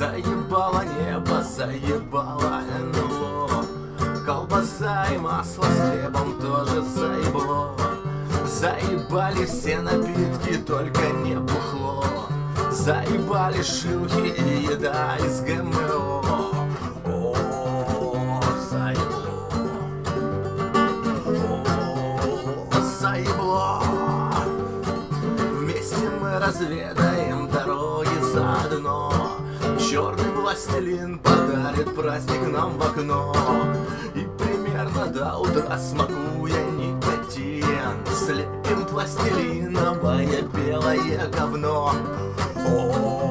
Заебало небо, заебало НЛО Колбаса и масло с хлебом тоже заебло. Заебали все напитки, только не бухло Заебали шилки и еда из ГМО. О, заебло. О, заебло. Вместе мы разведаем дороги заодно Властелин подарит праздник нам в окно. И примерно до утра смакуя никотин. Слепим пластилиновое белое говно. О, заебло